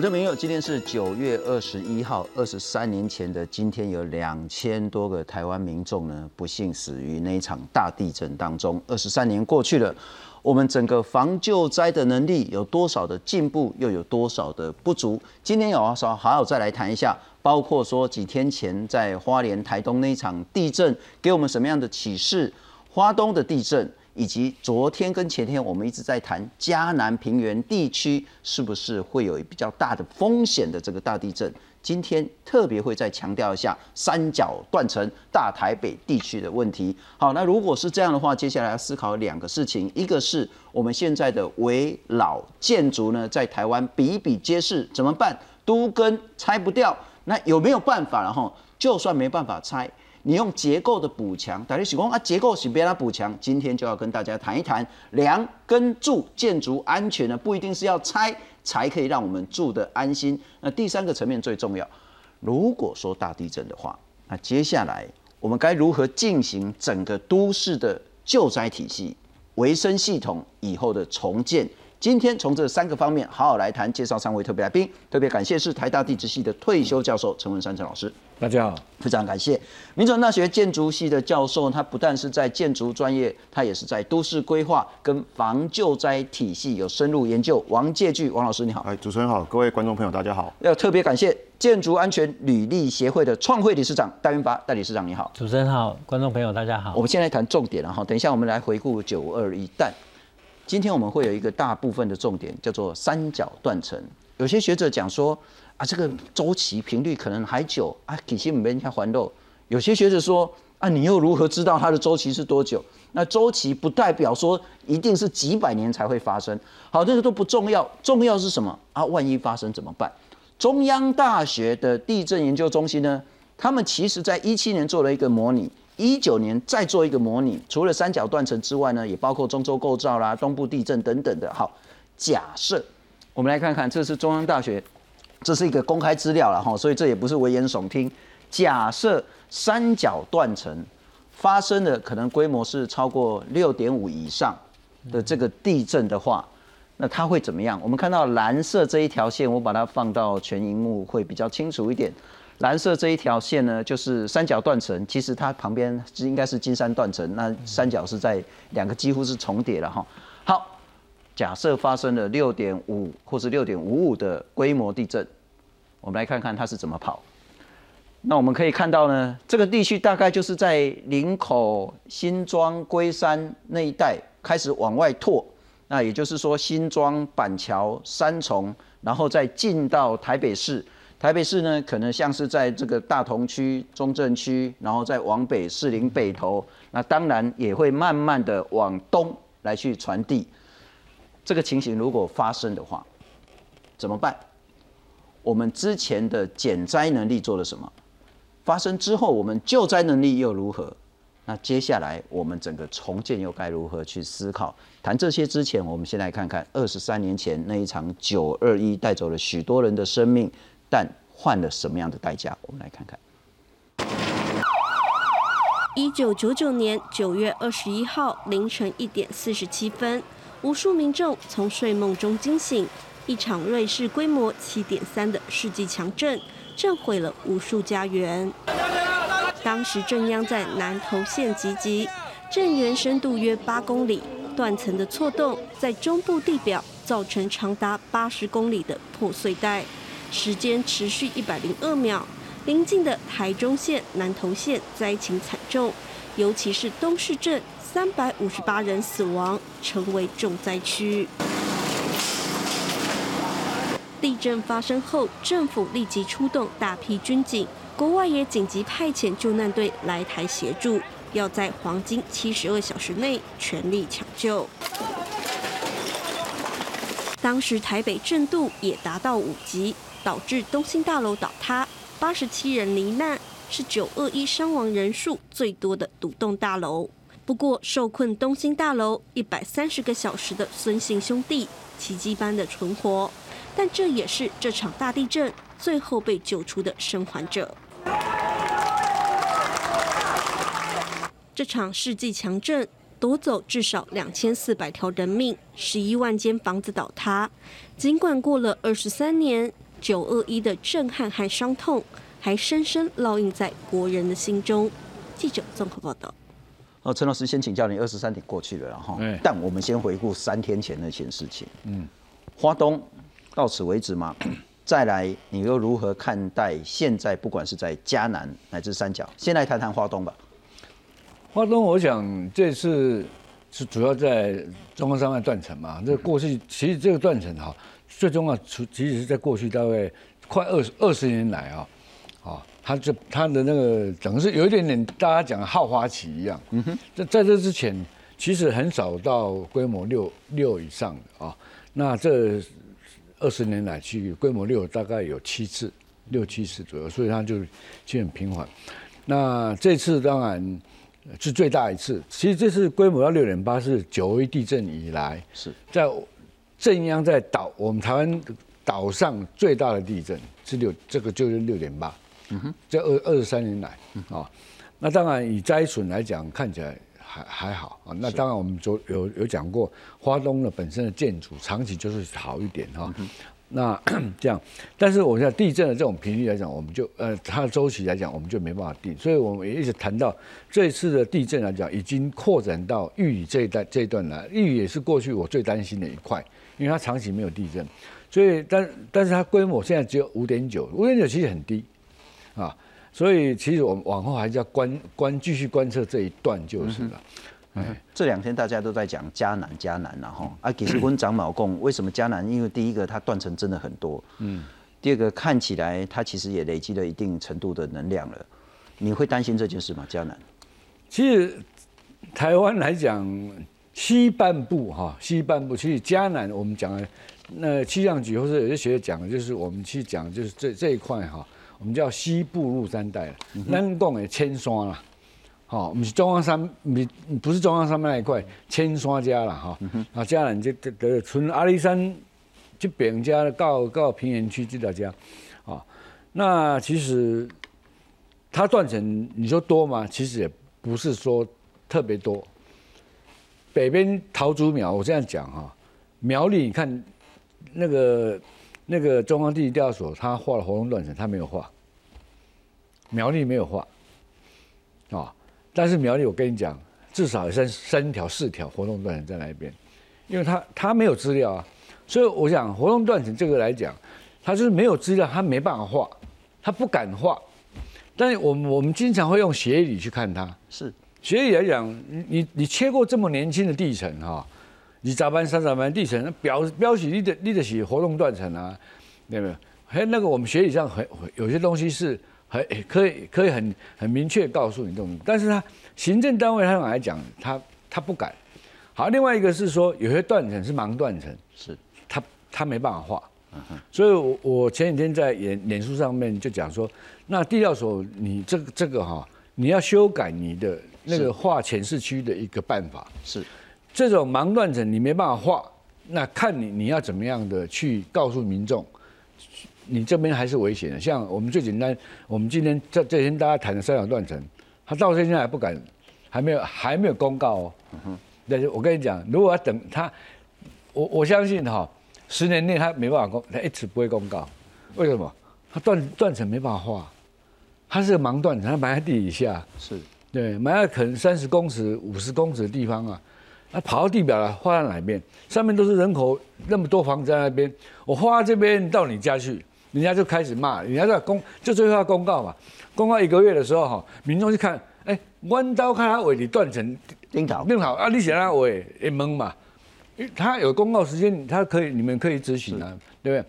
我这朋友，今天是九月二十一号，二十三年前的今天，有两千多个台湾民众呢，不幸死于那一场大地震当中。二十三年过去了，我们整个防救灾的能力有多少的进步，又有多少的不足？今天有说好好再来谈一下，包括说几天前在花莲、台东那一场地震，给我们什么样的启示？花东的地震。以及昨天跟前天，我们一直在谈嘉南平原地区是不是会有比较大的风险的这个大地震。今天特别会再强调一下三角断层、大台北地区的问题。好，那如果是这样的话，接下来要思考两个事情：一个是我们现在的围老建筑呢，在台湾比比皆是，怎么办？都跟拆不掉，那有没有办法？然后就算没办法拆。你用结构的补强，大家喜欢啊，结构是别来补强。今天就要跟大家谈一谈，梁跟柱建筑安全呢，不一定是要拆才可以让我们住的安心。那第三个层面最重要，如果说大地震的话，那接下来我们该如何进行整个都市的救灾体系、维生系统以后的重建？今天从这三个方面好好来谈，介绍三位特别来宾。特别感谢是台大地质系的退休教授陈文山陈老师。大家好，非常感谢。民主大学建筑系的教授，他不但是在建筑专业，他也是在都市规划跟防救灾体系有深入研究。王介巨王老师你好。哎，主持人好，各位观众朋友大家好。要特别感谢建筑安全履历协会的创会理事长戴云发戴理事长你好。主持人好，观众朋友大家好。我们现在谈重点了哈，等一下我们来回顾九二一弹。今天我们会有一个大部分的重点，叫做三角断层。有些学者讲说啊，这个周期频率可能还久啊，体系没人家环漏。有些学者说啊，你又如何知道它的周期是多久？那周期不代表说一定是几百年才会发生。好，这个都不重要，重要是什么啊？万一发生怎么办？中央大学的地震研究中心呢，他们其实在一七年做了一个模拟。一九年再做一个模拟，除了三角断层之外呢，也包括中州构造啦、东部地震等等的。好，假设我们来看看，这是中央大学，这是一个公开资料了哈，所以这也不是危言耸听。假设三角断层发生的可能规模是超过六点五以上的这个地震的话，那它会怎么样？我们看到蓝色这一条线，我把它放到全荧幕会比较清楚一点。蓝色这一条线呢，就是三角断层，其实它旁边应该是金山断层，那三角是在两个几乎是重叠了哈。假设发生了六点五或是六点五五的规模地震，我们来看看它是怎么跑。那我们可以看到呢，这个地区大概就是在林口、新庄、龟山那一带开始往外拓，那也就是说新庄、板桥、三重，然后再进到台北市。台北市呢，可能像是在这个大同区、中正区，然后再往北士林北投，那当然也会慢慢的往东来去传递。这个情形如果发生的话，怎么办？我们之前的减灾能力做了什么？发生之后，我们救灾能力又如何？那接下来我们整个重建又该如何去思考？谈这些之前，我们先来看看二十三年前那一场九二一带走了许多人的生命。但换了什么样的代价？我们来看看。一九九九年九月二十一号凌晨一点四十七分，无数民众从睡梦中惊醒，一场瑞士规模七点三的世纪强震，震毁了无数家园。当时震央在南投县集集，震源深度约八公里，断层的错动在中部地表造成长达八十公里的破碎带。时间持续一百零二秒，邻近的台中县、南投县灾情惨重，尤其是东市镇，三百五十八人死亡，成为重灾区。地震发生后，政府立即出动大批军警，国外也紧急派遣救难队来台协助，要在黄金七十二小时内全力抢救。当时台北震度也达到五级。导致东兴大楼倒塌，八十七人罹难，是九二一伤亡人数最多的独栋大楼。不过，受困东兴大楼一百三十个小时的孙姓兄弟奇迹般的存活，但这也是这场大地震最后被救出的生还者。这场世纪强震。夺走至少两千四百条人命，十一万间房子倒塌。尽管过了二十三年，九二一的震撼和伤痛，还深深烙印在国人的心中。记者综合报道。哦，陈老师，先请教你，二十三点过去了，然后，但我们先回顾三天前那件事情。嗯，花东到此为止吗？再来，你又如何看待现在不管是在嘉南乃至三角？先来谈谈花东吧。花东，我想这次是主要在中央山脉断层嘛。这过去其实这个断层哈，最重要，其实是在过去大概快二十二十年来啊，啊，它这它的那个整个是有一点点大家讲好花期一样。嗯哼，在在这之前，其实很少到规模六六以上的啊。那这二十年来，去规模六大概有七次，六七次左右，所以它就基本平缓。那这次当然是最大一次，其实这次规模要六点八，是九一地震以来是在正央在岛我们台湾岛上最大的地震是六，这个就是六点八。嗯哼，这二二十三年来啊，那当然以灾损来讲，看起来。还还好啊，那当然我们昨有有讲过，花东的本身的建筑长期就是好一点哈。那 这样，但是我想地震的这种频率来讲，我们就呃它的周期来讲，我们就没办法定。所以我们也一直谈到这次的地震来讲，已经扩展到玉宇这一段这一段来。玉宇也是过去我最担心的一块，因为它长期没有地震，所以但但是它规模现在只有五点九，五点九其实很低啊。所以其实我们往后还是要观观继续观测这一段就是了。哎，这两天大家都在讲迦南迦南然后啊，其实温长毛共为什么迦南？因为第一个它断层真的很多，嗯，第二个看起来它其实也累积了一定程度的能量了。你会担心这件事吗？迦南？其实台湾来讲西半部哈，西半部其实迦南我们讲的那气象局或者有些学者讲的就是我们去讲就是这这一块哈。我们叫西部入山带了，咱讲的千山啦，好，不是中央山，不不是中央山脉那一块，千山家了哈，啊，家人就得得从阿里山这边家到到平原区这条家，啊，那其实它断层你说多吗？其实也不是说特别多。北边桃竹苗，我这样讲哈，苗栗你看那个。那个中央地质调查所，他画了活动断层，他没有画。苗栗没有画，啊，但是苗栗我跟你讲，至少有三三条、四条活动断层在那边，因为他他没有资料啊，所以我想活动断层这个来讲，他就是没有资料，他没办法画，他不敢画。但是我们我们经常会用学理去看它，是协理来讲，你你你切过这么年轻的地层哈。你咋办？三咋办？地层标标起立的立的起活动断层啊，对不对？还有那个我们学理上很有些东西是很可以可以很很明确告诉你这种，但是他行政单位他来讲，他他不敢。好，另外一个是说有些断层是盲断层，是他他没办法画。所以我我前几天在脸脸书上面就讲说，那地料所你这个这个哈，你要修改你的那个画浅市区的一个办法是。这种盲断层你没办法画，那看你你要怎么样的去告诉民众，你这边还是危险的。像我们最简单，我们今天这这天大家谈的三角断层，他到现在还不敢，还没有 还没有公告哦。但是我跟你讲，如果要等他，我我相信哈，十年内他没办法公，他一直不会公告。为什么？他断断层没办法画，他是个盲断层，他埋在地底下，是对，埋在可能三十公尺、五十公尺的地方啊。那跑到地表了，画在哪边？上面都是人口那么多房子在那边，我画这边到你家去，人家就开始骂，人家在公就最后要公告嘛，公告一个月的时候哈，民众去看，哎，弯刀看他尾你断成钉好钉好啊，你写他尾也懵嘛，他有公告时间，他可以你们可以执行啊，对不对？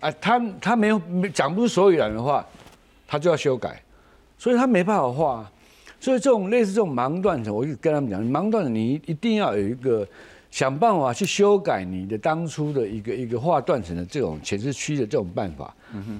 啊，他他没有讲不出所以然的话，他就要修改，所以他没办法画。所以这种类似这种盲断层，我就跟他们讲，盲断层你一定要有一个想办法去修改你的当初的一个一个画断层的这种显示区的这种办法，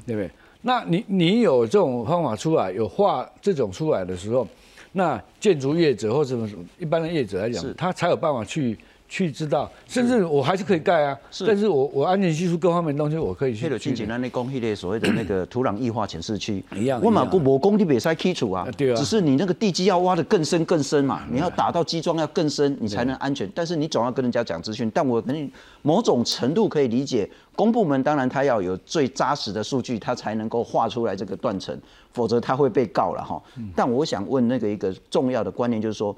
对不对？那你你有这种方法出来，有画这种出来的时候，那建筑业者或者什么一般的业者来讲，他才有办法去去知道，甚至我还是可以盖啊，但是我我安全系数各方面东西我可以去。迄个进前咱咧讲迄个所谓的那个土壤异化显示区一样我嘛一样。我工地别塞基础啊，对啊。只是你那个地基要挖的更深更深嘛，你要打到基桩要更深，你才能安全。但是你总要跟人家讲资讯，但我肯定某种程度可以理解，公部门当然他要有最扎实的数据，他才能够画出来这个断层，否则他会被告了哈。但我想问那个一个重要的观念就是说，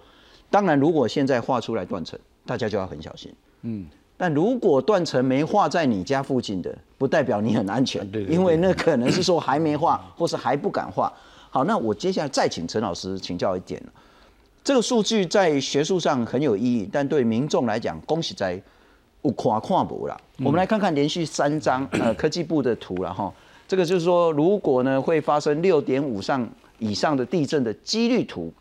当然如果现在画出来断层，大家就要很小心。嗯，但如果断层没画在你家附近的，不代表你很安全，对对对因为那可能是说还没画，或是还不敢画。好，那我接下来再请陈老师请教一点这个数据在学术上很有意义，但对民众来讲，恭喜在有看看不啦。我们来看看连续三张 呃科技部的图了哈。这个就是说，如果呢会发生六点五上以上的地震的几率图，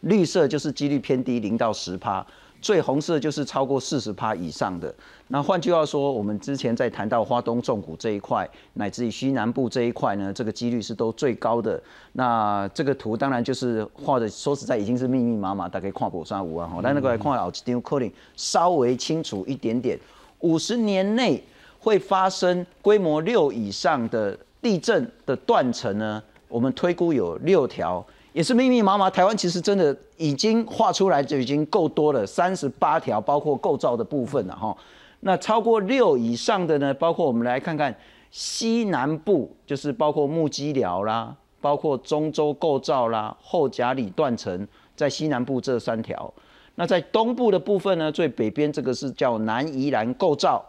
绿色就是几率偏低，零到十趴。最红色就是超过四十趴以上的。那换句话说，我们之前在谈到花东纵谷这一块，乃至于西南部这一块呢，这个几率是都最高的。那这个图当然就是画的，说实在已经是密密麻麻，大概看不上五万哈。但那个来看后一张可能稍微清楚一点点。五十年内会发生规模六以上的地震的断层呢，我们推估有六条。也是密密麻麻，台湾其实真的已经画出来就已经够多了，三十八条，包括构造的部分了哈。那超过六以上的呢，包括我们来看看西南部，就是包括木基寮啦，包括中州构造啦，后甲里断层，在西南部这三条。那在东部的部分呢，最北边这个是叫南宜兰构造。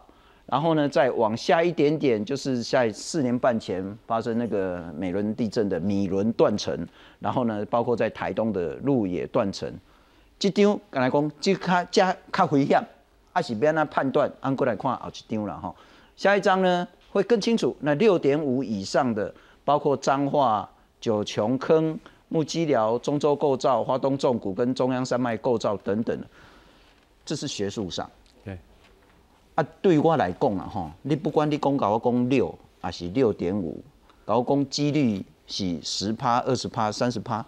然后呢，再往下一点点，就是在四年半前发生那个美伦地震的米伦断层。然后呢，包括在台东的鹿野断层。这张刚才讲，这较加较危险，还是别那判断，按过来看后一张了哈。下一张呢会更清楚，那六点五以上的，包括彰化、九琼坑、木基寮、中州构造、花东纵谷跟中央山脉构造等等，这是学术上。对啊，对我来讲啊，吼，你不管你讲搞我讲六，还是六点五，搞我讲几率是十趴、二十趴、三十趴，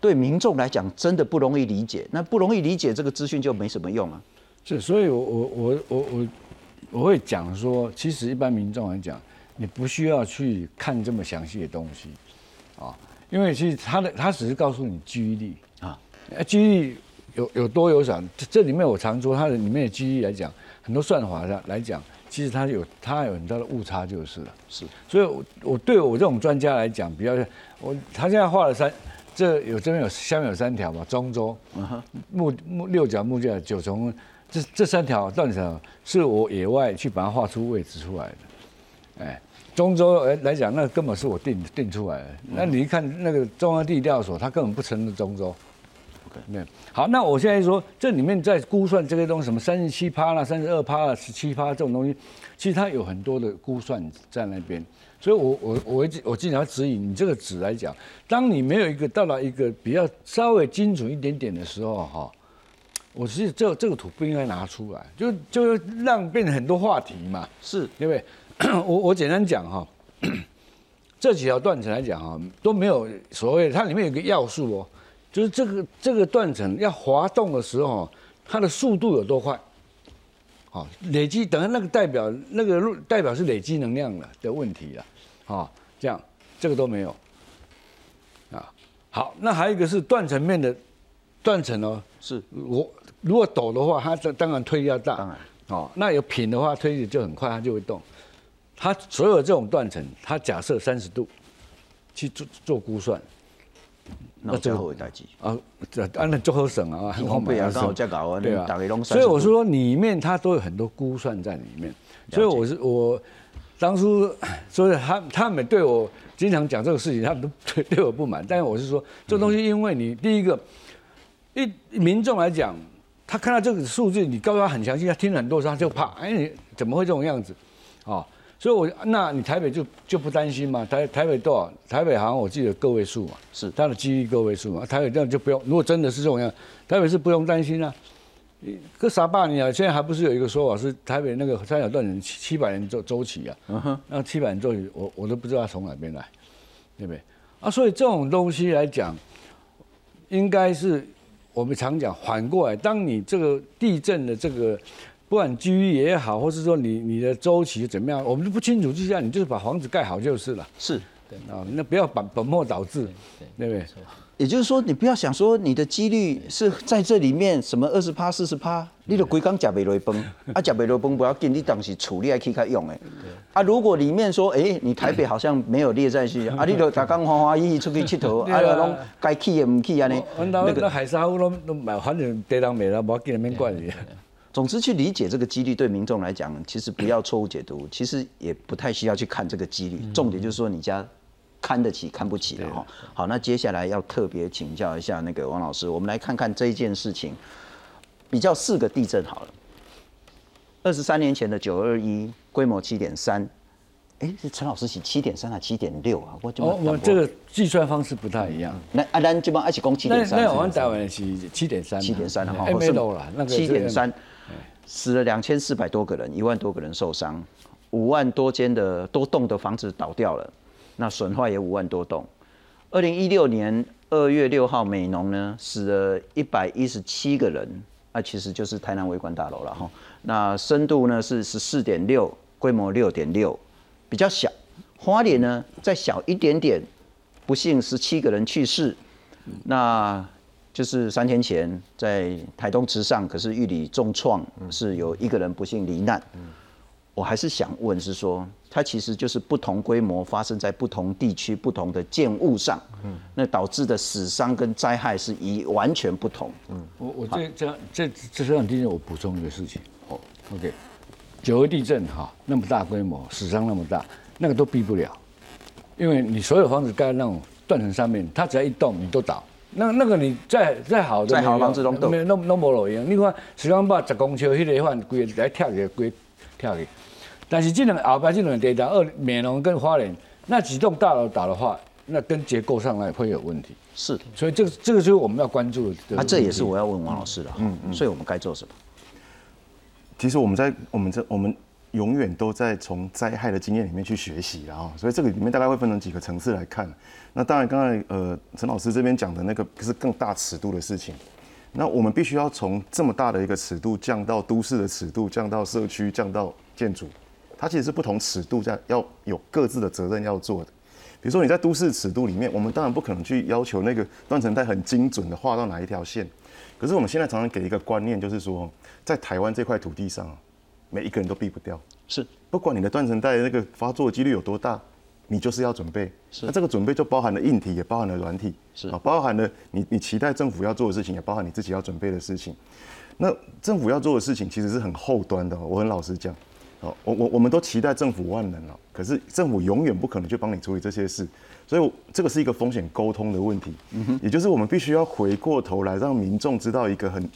对民众来讲真的不容易理解。那不容易理解这个资讯就没什么用啊。是，所以我我我我我我会讲说，其实一般民众来讲，你不需要去看这么详细的东西啊，因为其实他的他只是告诉你几率啊，几率有有多有少，这这里面我常说它的里面的机率来讲。很多算法上来讲，其实它有它有很大的误差，就是了。是，所以，我我对我这种专家来讲，比较我他现在画了三，这有这边有下面有三条嘛，中州、木木六角木架九重，这这三条断层是我野外去把它画出位置出来的。哎，中州来来讲，那根本是我定定出来的。那你一看那个中央地调所，它根本不承认中州。没有好，那我现在说这里面在估算这些东西，什么三十七趴啦、三十二趴啦、十七趴这种东西，其实它有很多的估算在那边。所以，我我我我经常指引你这个纸来讲，当你没有一个到了一个比较稍微精准一点点的时候，哈，我是这这个图不应该拿出来，就就让变成很多话题嘛，是对不对？我我简单讲哈，这几条断层来讲哈，都没有所谓，它里面有个要素哦。就是这个这个断层要滑动的时候，它的速度有多快？好，累积等下那个代表那个代表是累积能量了的问题了，好，这样这个都没有啊。好，那还有一个是断层面的断层哦，是我如果陡的话，它当当然推力要大，当然哦，那有平的话推力就很快，它就会动。它所有这种断层，它假设三十度去做做估算。那最后一代志。啊，这按那最好省啊，很方便啊，刚好再搞啊，对啊，所以我说里面它都有很多估算在里面，所以我是我当初所以他他们对我经常讲这个事情，他们都 对对我不满，但是我是说这东西，因为你第一个一民众来讲，他看到这个数字，你告诉他很详细，他听了很多次他就怕，哎，你怎么会这种样子？啊？所以，我那你台北就就不担心嘛？台台北多少？台北好像我记得个位数嘛，是它的几率个位数嘛。台北这样就不用，如果真的是这种样，台北是不用担心啊。个啥爸你啊？现在还不是有一个说法是台北那个三角断层七七百年周周期啊？嗯哼，那七百年周期，我我都不知道从哪边来，对不对？啊，所以这种东西来讲，应该是我们常讲反过来，当你这个地震的这个不管机遇也好，或是说你你的周期怎么样，我们都不清楚之下，你就是把房子盖好就是了。是，啊，那不要本本末倒置，对不对？也就是说，你不要想说你的几率是在这里面什么二十趴、四十趴，你都规工食不落崩，啊，食不落崩不要紧，你当时处理还可以开用诶。啊，如果里面说，哎，你台北好像没有列在去，啊，你都大刚欢欢喜喜出去佚佗，啊，拢该去也唔去啊呢。那个海沙屋都都买，反正地当没了，不要给人面管你。总之，去理解这个几率对民众来讲，其实不要错误解读，其实也不太需要去看这个几率。重点就是说你家。看得起，看不起的哈。好，那接下来要特别请教一下那个王老师，我们来看看这一件事情，比较四个地震好了。二十三年前的九二一，规模七点三，哎，是陈老师写七点三还七点六啊？我哦，我这个计算方式不太一样。那阿兰基本一起攻七点三。那我们台湾是七点三。七点三哈，没漏了。那个七点三，死了两千四百多个人，一万多个人受伤，五万多间的多栋的房子倒掉了。那损坏也五万多栋。二零一六年二月六号，美农呢死了一百一十七个人，那其实就是台南维管大楼了哈。那深度呢是十四点六，规模六点六，比较小。花莲呢再小一点点，不幸十七个人去世。那就是三天前在台东池上，可是玉里重创，是有一个人不幸罹难。我还是想问，是说它其实就是不同规模发生在不同地区、不同的建物上，那导致的死伤跟灾害是一完全不同。嗯，我我这这样这这这样地震，我补充一个事情。哦，OK，九二地震哈，那么大规模，死伤那么大，那个都避不了，因为你所有房子盖在那种断层上面，它只要一动，你都倒。那那个你再再好的再好房子都动，没有那那么容易。你看石冈坝十公尺，迄个话规来跳起，规跳起。但是这两后边这两地震，二美浓跟花莲那几栋大楼打的话，那跟结构上来会有问题。是，所以这个这个就是我们要关注的。那这也是我要问王老师的。嗯嗯。所以我们该做什么？其实我们在我们这我们永远都在从灾害的经验里面去学习然后，所以这个里面大概会分成几个层次来看。那当然，刚才呃陈老师这边讲的那个是更大尺度的事情。那我们必须要从这么大的一个尺度降到都市的尺度，降到社区，降到建筑。它其实是不同尺度在要有各自的责任要做的。比如说你在都市尺度里面，我们当然不可能去要求那个断层带很精准的画到哪一条线。可是我们现在常常给一个观念，就是说在台湾这块土地上，每一个人都避不掉。是，不管你的断层带那个发作几率有多大，你就是要准备。是，那这个准备就包含了硬体，也包含了软体。是啊，包含了你你期待政府要做的事情，也包含你自己要准备的事情。那政府要做的事情其实是很后端的，我很老实讲。哦，我我我们都期待政府万能了，可是政府永远不可能去帮你处理这些事，所以这个是一个风险沟通的问题，也就是我们必须要回过头来让民众知道一个很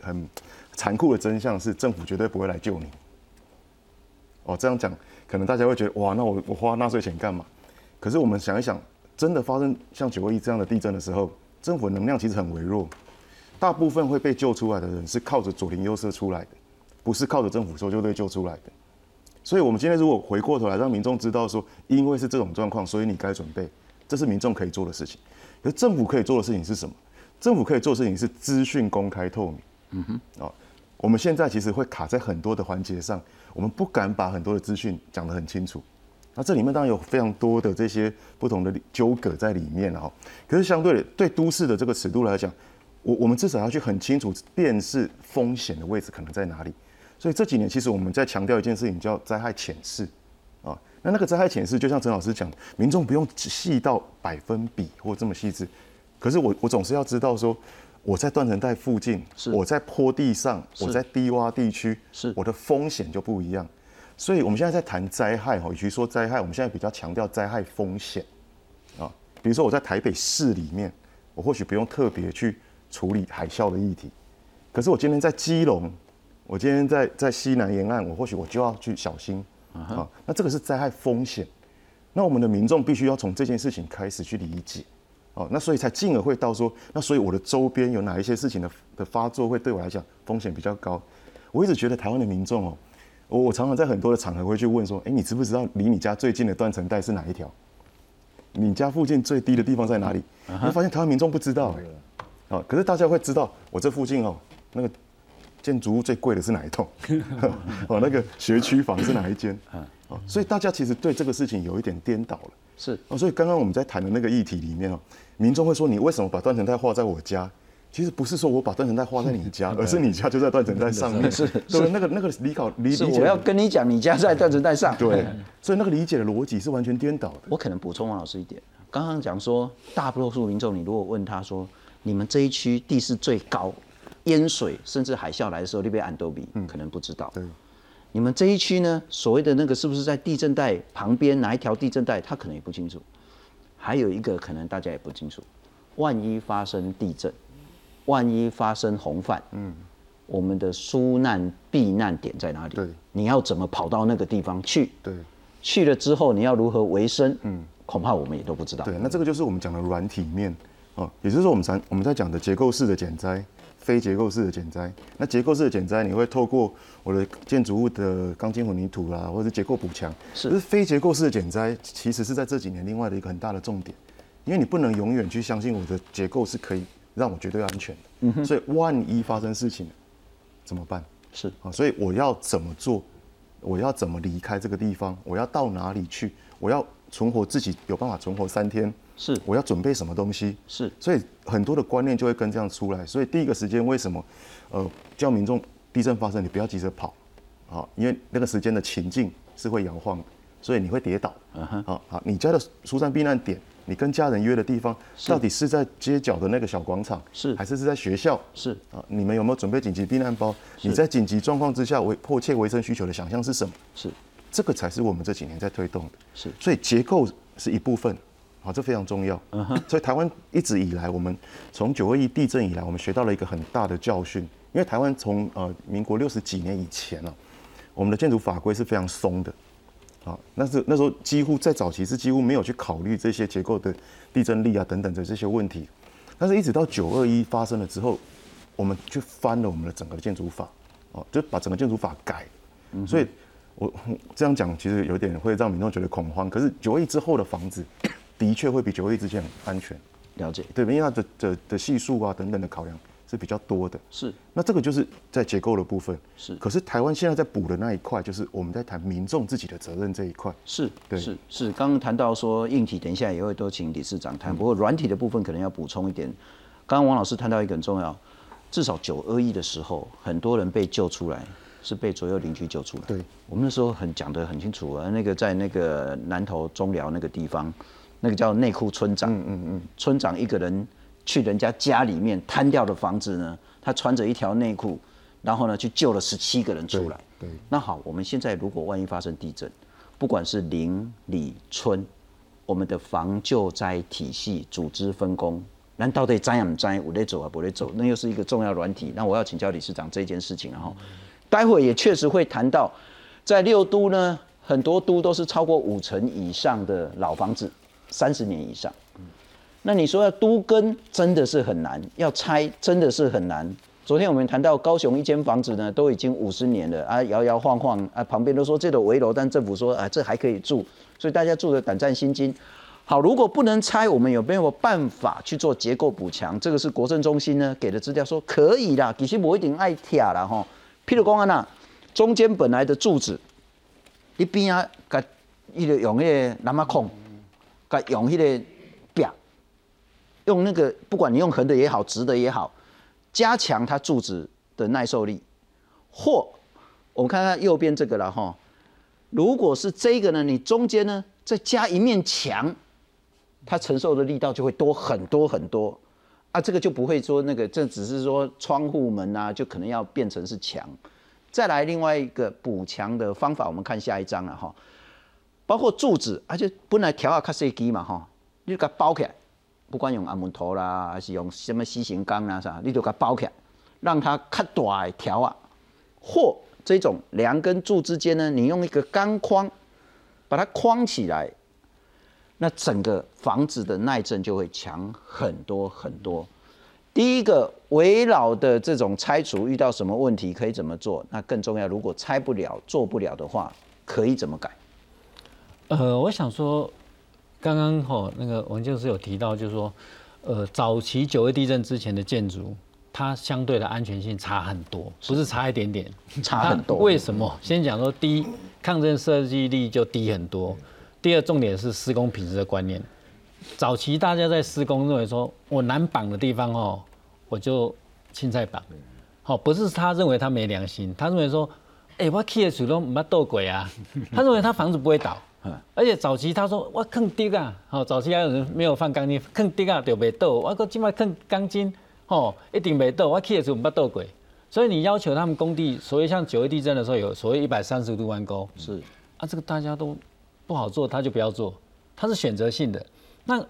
很残酷的真相，是政府绝对不会来救你。哦，这样讲可能大家会觉得哇，那我我花纳税钱干嘛？可是我们想一想，真的发生像九二一这样的地震的时候，政府能量其实很微弱，大部分会被救出来的人是靠着左邻右舍出来的。不是靠着政府搜救队救出来的，所以，我们今天如果回过头来让民众知道说，因为是这种状况，所以你该准备，这是民众可以做的事情。可是政府可以做的事情是什么？政府可以做的事情是资讯公开透明。嗯哼，啊，我们现在其实会卡在很多的环节上，我们不敢把很多的资讯讲得很清楚。那这里面当然有非常多的这些不同的纠葛在里面啊。可是相对的，对都市的这个尺度来讲，我我们至少要去很清楚辨识风险的位置可能在哪里。所以这几年，其实我们在强调一件事情，叫灾害潜势啊。那那个灾害潜势，就像陈老师讲，民众不用细到百分比或这么细致，可是我我总是要知道说，我在断层带附近，我在坡地上，我在低洼地区，是我的风险就不一样。所以我们现在在谈灾害哈，与其说灾害，我们现在比较强调灾害风险啊。比如说我在台北市里面，我或许不用特别去处理海啸的议题，可是我今天在基隆。我今天在在西南沿岸，我或许我就要去小心啊。那这个是灾害风险，那我们的民众必须要从这件事情开始去理解哦。那所以才进而会到说，那所以我的周边有哪一些事情的的发作会对我来讲风险比较高？我一直觉得台湾的民众哦，我我常常在很多的场合会去问说，哎，你知不知道离你家最近的断层带是哪一条？你家附近最低的地方在哪里？你发现台湾民众不知道，啊，可是大家会知道我这附近哦，那个建筑物最贵的是哪一栋？哦，那个学区房是哪一间？哦，所以大家其实对这个事情有一点颠倒了。是哦，所以刚刚我们在谈的那个议题里面哦，民众会说你为什么把断层带画在我家？其实不是说我把断层带画在你家，而是你家就在断层带上面。是对，那个那个理考理理解是我要跟你讲，你家在断层带上。对，所以那个理解的逻辑是完全颠倒的。我可能补充王老师一点，刚刚讲说，大多数民众，你如果问他说，你们这一区地势最高，淹水甚至海啸来的时候，那边安多比，可能不知道。对，你们这一区呢，所谓的那个是不是在地震带旁边哪一条地震带，他可能也不清楚。还有一个可能大家也不清楚，万一发生地震，万一发生洪泛，嗯，我们的疏难避难点在哪里？对，你要怎么跑到那个地方去？对，去了之后你要如何维生？嗯，恐怕我们也都不知道。对，那这个就是我们讲的软体面哦，也就是说我们常我们在讲的结构式的减灾，非结构式的减灾。那结构式的减灾，你会透过我的建筑物的钢筋混凝土啦，或者是结构补强。是非结构式的减灾，其实是在这几年另外的一个很大的重点，因为你不能永远去相信我的结构是可以让我绝对安全的。嗯哼。所以万一发生事情怎么办？是啊，所以我要怎么做？我要怎么离开这个地方？我要到哪里去？我要存活自己有办法存活三天？是我要准备什么东西？是所以很多的观念就会跟这样出来。所以第一个时间为什么，呃，叫民众地震发生你不要急着跑，啊，因为那个时间的情境是会摇晃的，所以你会跌倒。嗯哼好好，你家的疏散避难点，你跟家人约的地方，到底是在街角的那个小广场，是还是是在学校？是啊，你们有没有准备紧急避难包？你在紧急状况之下为迫切卫生需求的想象是什么？是这个才是我们这几年在推动的。是所以结构是一部分，好，这非常重要。嗯哼。所以台湾一直以来，我们从九二一地震以来，我们学到了一个很大的教训，因为台湾从呃民国六十几年以前呢、我们的建筑法规是非常松的。啊，那是那时候几乎在早期是几乎没有去考虑这些结构的地震力啊等等的这些问题，但是一直到九二一发生了之后，我们去翻了我们的整个建筑法，哦，就把整个建筑法改，所以我这样讲其实有点会让民众觉得恐慌，可是九二一之后的房子的确会比九二一之前安全，了解。对，因为它的的的系数啊等等的考量是比较多的，是。那这个就是在结构的部分，是。可是台湾现在在补的那一块，就是我们在谈民众自己的责任这一块。是对。是是，刚刚谈到说硬体，等一下也会多请理事长谈。不过软体的部分可能要补充一点。刚刚王老师谈到一个很重要，至少九二一的时候，很多人被救出来是被左右邻居救出来。对，我们那时候很讲得很清楚啊，那个在那个南投中寮那个地方，那个叫内库村长，嗯嗯嗯，村长一个人去人家家里面瘫掉的房子呢，他穿着一条内裤，然后呢去救了十七个人出来。对，那好，我们现在如果万一发生地震，不管是邻里村，我们的防救灾体系组织分工，难道得摘不灾，我得走啊，不得走，那又是一个重要软体。那我要请教理事长这件事情，然后待会也确实会谈到，在六都呢，很多都都是超过五成以上的老房子，三十年以上。那你说要都跟真的是很难，要拆真的是很难。昨天我们谈到高雄一间房子呢，都已经五十年了啊，摇摇晃晃啊，旁边都说这个围楼，但政府说啊，这还可以住，所以大家住的胆战心惊。好，如果不能拆，我们有没有办法去做结构补强？这个是国政中心呢给的资料说可以啦，其实我一定爱跳啦吼。譬如讲啊那中间本来的柱子，你边啊，甲伊个用迄个南马孔，该用迄个壁，用那个不管你用横的也好，直的也好，加强它柱子的耐受力。或我们看看右边这个了哈，如果是这个呢，你中间呢再加一面墙，它承受的力道就会多很多很多。啊，这个就不会说那个，这只是说窗户门啊，就可能要变成是墙。再来另外一个补强的方法，我们看下一章了哈。包括柱子，而且本来条啊较细机嘛哈，你就给它包起来，不管用阿门头啦，还是用什么 C 型钢啊啥，你就给它包起来，让它较大的条啊，或这种梁跟柱之间呢，你用一个钢框把它框起来，那整个房子的耐震就会强很多很多。第一个围绕的这种拆除遇到什么问题可以怎么做？那更重要，如果拆不了、做不了的话，可以怎么改？呃，我想说，刚刚吼那个王建师有提到，就是说，呃，早期九二地震之前的建筑，它相对的安全性差很多，不是差一点点，差很多。为什么？先讲说，第一，抗震设计力就低很多；第二，重点是施工品质的观念。早期大家在施工认为说，我难绑的地方哦，我就青菜绑。好，不是他认为他没良心，他认为说，哎，我砌的水都没斗鬼啊，他认为他房子不会倒。而且早期他说我坑低啊，好，早期还有人没有放钢筋，坑低啊就没倒，我个今麦坑钢筋，吼，一定没倒，我去的时候没斗鬼。所以你要求他们工地，所谓像九一地震的时候有所谓一百三十度弯钩，是啊，这个大家都不好做，他就不要做，他是选择性的。那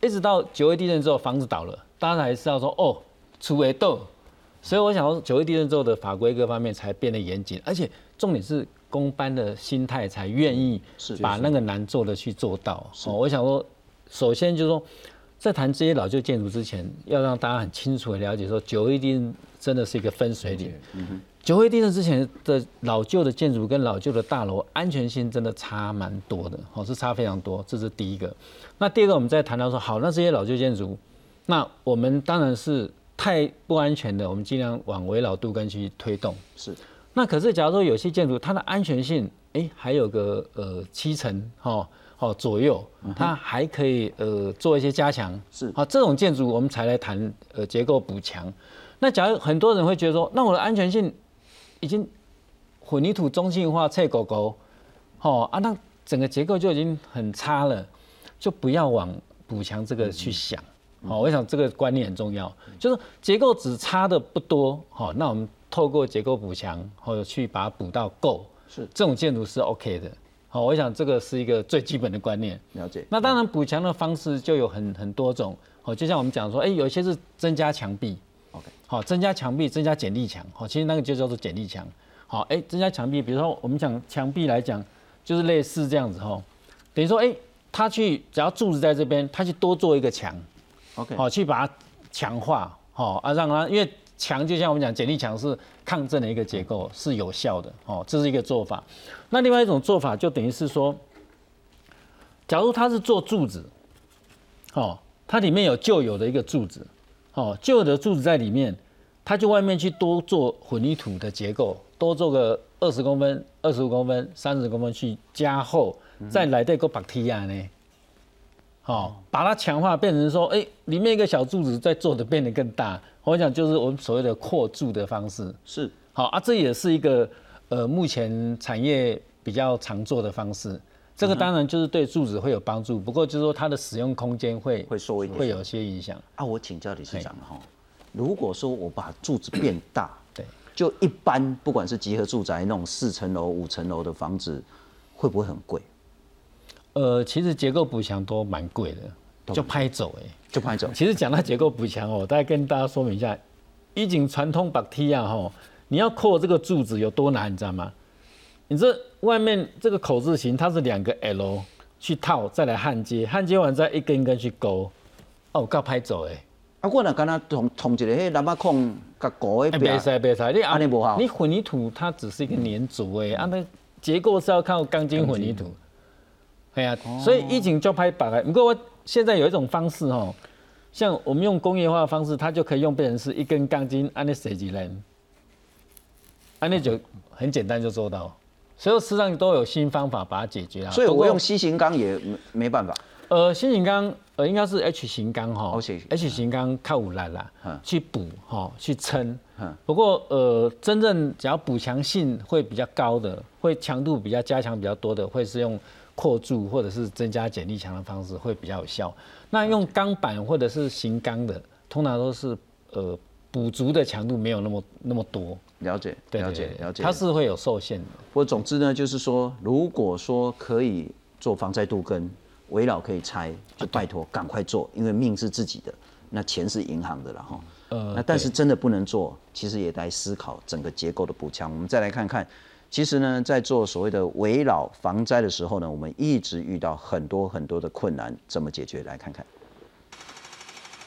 一直到九一地震之后，房子倒了，大家才知道说哦，除为斗。所以我想说，九一地震之后的法规各方面才变得严谨，而且重点是公班的心态才愿意把那个难做的去做到。哦，我想说，首先就是说，在谈这些老旧建筑之前，要让大家很清楚的了解说，九一地震真的是一个分水岭。九一地震之前的老旧的建筑跟老旧的大楼安全性真的差蛮多的，哦，是差非常多。这是第一个。那第二个，我们再谈到说，好，那这些老旧建筑，那我们当然是。太不安全的，我们尽量往围老度根去推动。是，那可是假如说有些建筑它的安全性，哎，还有个呃七成哈，哦左右，它还可以呃做一些加强。是，好这种建筑我们才来谈呃结构补强。那假如很多人会觉得说，那我的安全性已经混凝土中性化、脆狗狗，哦啊，那整个结构就已经很差了，就不要往补强这个去想。好，我想这个观念很重要，就是结构只差的不多，好，那我们透过结构补强，或者去把它补到够，是这种建筑是 OK 的。好，我想这个是一个最基本的观念。了解。那当然补强的方式就有很很多种，好，就像我们讲说，哎，有一些是增加墙壁，OK，好，增加墙壁，增加剪力墙，好，其实那个就叫做剪力墙。好，哎，增加墙壁，比如说我们讲墙壁来讲，就是类似这样子哈，等于说，哎，他去只要柱子在这边，他去多做一个墙。OK，好，去把它强化，好啊，让它因为墙就像我们讲，剪力墙是抗震的一个结构，是有效的，哦，这是一个做法。那另外一种做法就等于是说，假如它是做柱子，哦，它里面有旧有的一个柱子，哦，旧的柱子在里面，它就外面去多做混凝土的结构，多做个二十公分、二十五公分、三十公分去加厚，再来这个绑梯啊呢。好，把它强化，变成说，哎，里面一个小柱子在做的变得更大。我想就是我们所谓的扩柱的方式。是，好啊，这也是一个呃目前产业比较常做的方式。这个当然就是对柱子会有帮助，不过就是说它的使用空间会会缩一点，会有些影响。啊，我请教理事长哈，如果说我把柱子变大，对，就一般不管是集合住宅那种四层楼、五层楼的房子，会不会很贵？呃，其实结构补强都蛮贵的，就拍走哎，就拍走。其实讲到结构补强哦，大概跟大家说明一下，一景传统把梯啊吼，你要扣这个柱子有多难，你知道吗？你这外面这个口字形，它是两个 L 去套，再来焊接，焊接完再一根一根去勾，哦，够拍走哎。啊，我那刚刚从从一个迄喇叭孔甲勾的别使别使，你安尼不好。你混凝土它只是一个粘组哎，啊那结构是要靠钢筋混凝土。哎呀，所以一景就拍把来。不过我现在有一种方式哦，像我们用工业化的方式，它就可以用变成是一根钢筋安那设计来，按那就很简单就做到。所以实际上都有新方法把它解决了。所以我用 C 型钢也没没办法。呃，C 型钢呃应该是 H 型钢哈，H 型钢靠五来啦，去补哈去撑。不过呃，真正只要补强性会比较高的，会强度比较加强比较多的，会是用。扩柱或者是增加剪力墙的方式会比较有效。那用钢板或者是型钢的，通常都是呃补足的强度没有那么那么多。了解，了解，了解。它是会有受限的。不过总之呢，就是说，如果说可以做防灾杜根，围绕可以拆，就拜托赶快做，因为命是自己的，那钱是银行的了哈。呃，那但是真的不能做，其实也来思考整个结构的补强。我们再来看看。其实呢，在做所谓的围绕防灾的时候呢，我们一直遇到很多很多的困难，怎么解决？来看看。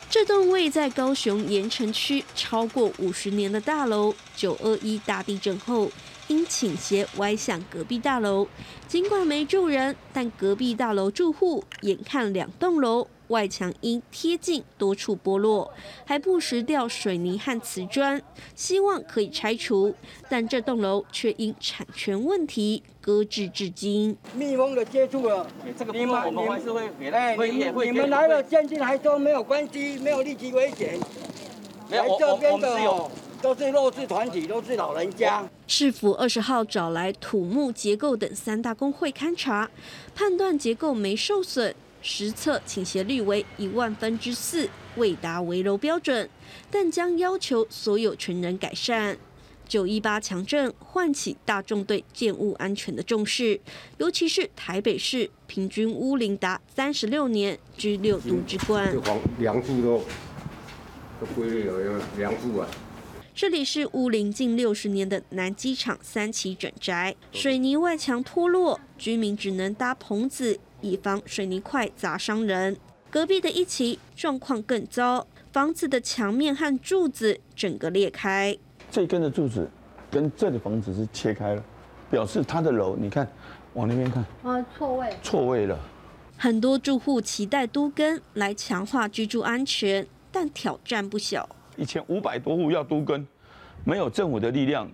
这栋位在高雄盐城区超过五十年的大楼，九二一大地震后，因倾斜歪向隔壁大楼。尽管没住人，但隔壁大楼住户眼看两栋楼外墙因贴近多处剥落，还不时掉水泥和瓷砖，希望可以拆除，但这栋楼却因产权问题搁置至今。蜜蜂的接触了，这个你们我们还是会给哎，会也会你们你们来了，鉴定还说没有关系，没有立即危险。没有我我来这边的我们是有哦，都是弱势团体，都是老人家。市府二十号找来土木结构等三大工会勘查，判断结构没受损，实测倾斜率为一万分之四，未达围楼标准，但将要求所有权人改善。九一八强震唤起大众对建物安全的重视，尤其是台北市平均屋龄达三十六年，居六都之冠这。黄梁柱都都龟裂了，梁柱啊。这里是屋林近六十年的南机场三期整宅，水泥外墙脱落，居民只能搭棚子，以防水泥块砸伤人。隔壁的一期状况更糟，房子的墙面和柱子整个裂开。这根的柱子跟这里房子是切开了，表示它的楼，你看往那边看，啊，错位。错位了。很多住户期待都更来强化居住安全，但挑战不小。一千五百多户要都跟，没有政府的力量，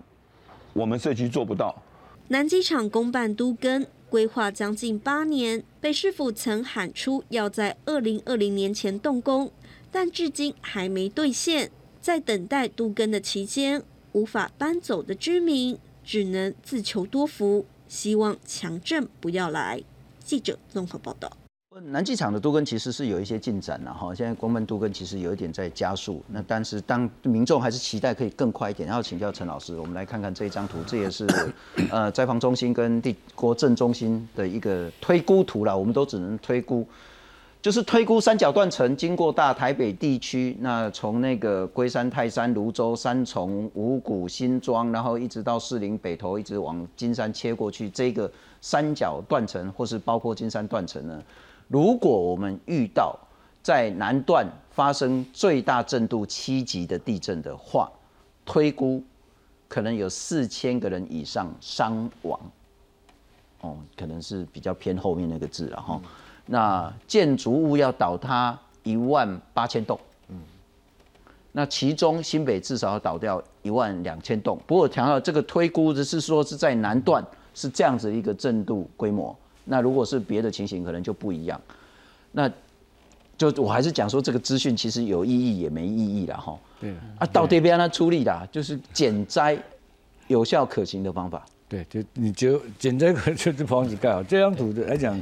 我们社区做不到。南机场公办都更规划将近八年，北市府曾喊出要在二零二零年前动工，但至今还没兑现。在等待都更的期间，无法搬走的居民只能自求多福，希望强震不要来。记者综合报道。南机场的都更其实是有一些进展了哈，现在公办都更其实有一点在加速，那但是当民众还是期待可以更快一点。然后请教陈老师，我们来看看这一张图，这也是呃灾防中心跟地国政中心的一个推估图啦，我们都只能推估，就是推估三角断层经过大台北地区，那从那个龟山、泰山、泸州、三重、五股、新庄，然后一直到士林北投，一直往金山切过去，这个三角断层或是包括金山断层呢？如果我们遇到在南段发生最大震度七级的地震的话，推估可能有四千个人以上伤亡。哦，可能是比较偏后面那个字了哈。那建筑物要倒塌一万八千栋，嗯，那其中新北至少要倒掉一万两千栋。不过强调这个推估的是说是在南段是这样子一个震度规模。那如果是别的情形，可能就不一样。那就我还是讲说，这个资讯其实有意义也没意义了哈。对啊，到这边呢出力啦，就是减灾有效可行的方法。对，就你就简这个就是房子盖好。这张图的来讲，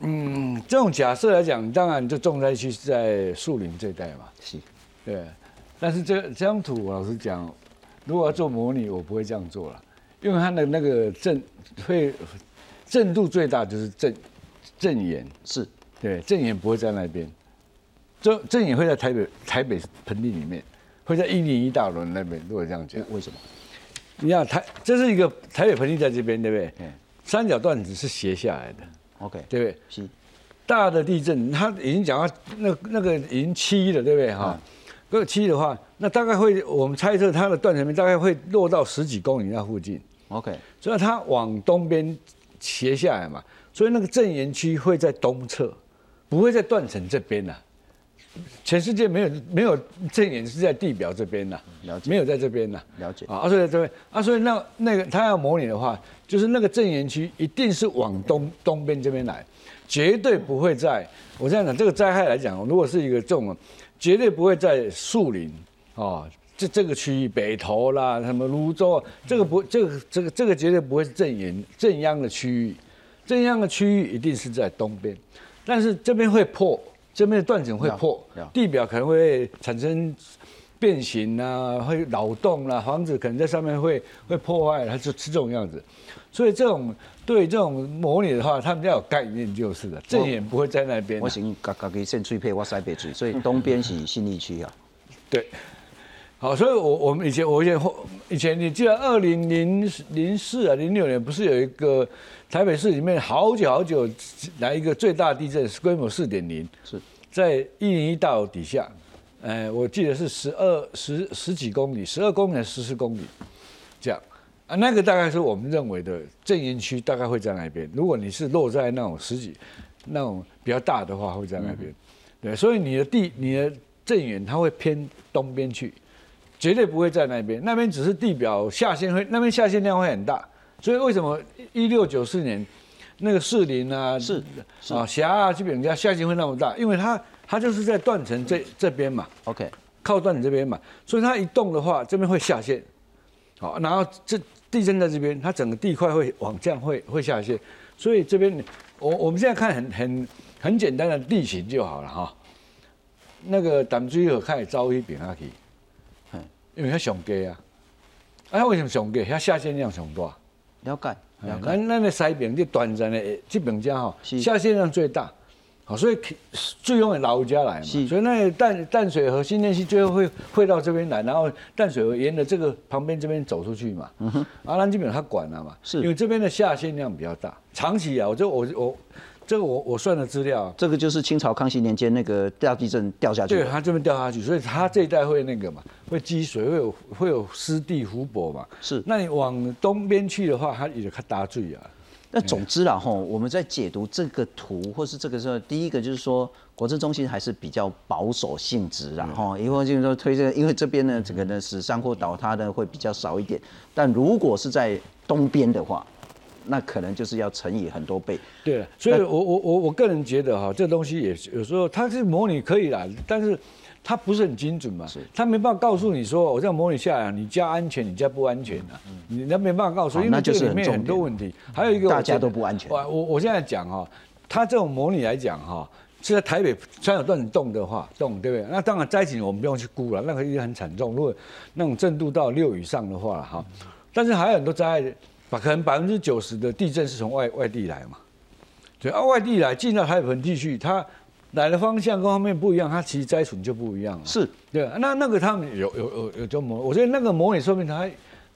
嗯，这种假设来讲，当然就重灾区是在树林这一带嘛。是，对。但是这这张图，我老实讲，如果要做模拟，我不会这样做了，因为它的那个震会震度最大就是震震源，是对，震源不会在那边，震震源会在台北台北盆地里面，会在一零一大楼那边。如果这样讲，为什么？你看台这是一个台北盆地在这边，对不对？三角断子是斜下来的，OK，对不对？是。大的地震，它已经讲到那那个已经七了，对不对？哈，如果七的话，那大概会我们猜测它的断层面大概会落到十几公里那附近。OK，所以它往东边斜下来嘛，所以那个震源区会在东侧，不会在断层这边呐、全世界没有没有震源是在地表这边呐、了解没有在这边呐、了解。啊，所以在这边啊，所以那那个他要模拟的话，就是那个震源区一定是往东东边这边来，绝对不会在。我这样讲，这个灾害来讲，如果是一个这种，绝对不会在树林哦，这这个区域北投啦，什么泸州啊，这个不，这个这个这个绝对不会是正营正央的区域，正央的区域一定是在东边，但是这边会破，这边的断层会破地表可能会产生变形啊，会扰动啦、房子可能在上面会会破坏，它就是这种样子。所以这种对这种模拟的话，他们要有概念就是了，震源不会在那边啊。我先家家己先吹配，我塞北吹，所以东边是信义区啊。对，好，所以我我们以前我以前以前你记得二零零零四啊零六年不是有一个台北市里面好久好久来一个最大地震，是规模四点零，是在一零一大楼底下，呃，我记得是十二十十几公里，十二公里还是十四公里，这样。啊，那个大概是我们认为的震源区大概会在那边。如果你是落在那种十几那种比较大的话，会在那边。对，所以你的地你的震源它会偏东边去，绝对不会在那边。那边只是地表下陷会，那边下陷量会很大。所以为什么一六九四年那个士林啊是啊峡啊基本上下陷会那么大？因为它它就是在断层这这边嘛。OK，靠断层这边嘛，所以它一动的话，这边会下陷，好，然后这地震在这边，它整个地块会往这样会会下陷，所以这边我我们现在看很很很简单的地形就好了哈。那个胆汁河开始招一边下去嗯，因为遐上低啊，啊，为什么上低？遐下线量上大。了解了解。咱咱的西边这短暂的这边家吼，下线量最大，好，所以最用的老家来嘛，所以那淡淡水河新店溪最后会汇到这边来，然后淡水河沿着这个旁边这边走出去嘛，嗯哼，啊，咱这边他管了嘛，是。因为这边的下线量比较大，长期啊，我就我我这个我我算的资料。啊，这个就是清朝康熙年间那个大地震掉下去对，它这边掉下去，所以它这一带会那个嘛，会积水，会有会有湿地湖泊嘛，是。那你往东边去的话，它也就它打水啊。那总之啦，吼，我们在解读这个图或是这个时候，第一个就是说，国政中心还是比较保守性质啦，吼，因为就是说推荐，因为这边呢，整个呢死伤或倒塌的会比较少一点，但如果是在东边的话，那可能就是要乘以很多倍。对，所以我我我我个人觉得哈，这东西也是有时候它是模拟可以啦，但是它不是很精准嘛，它没办法告诉你说我这样模拟下来，你家安全，你家不安全啊，你那没办法告诉，因为这里面很多问题，还有一个大我家都不安全我我我现在讲哈，它这种模拟来讲哈。是在台北虽然有断层动的话，动对不对？那当然灾情我们不用去估了，那个一定很惨重。如果那种震度到六以上的话，哈，但是还有很多灾害，把可能百分之九十的地震是从外外地来嘛。对啊，外地来进到台北盆地区，它来的方向各方面不一样，它其实灾损就不一样了。是，对啊，那那个他们有有有有就模，我觉得那个模拟说明它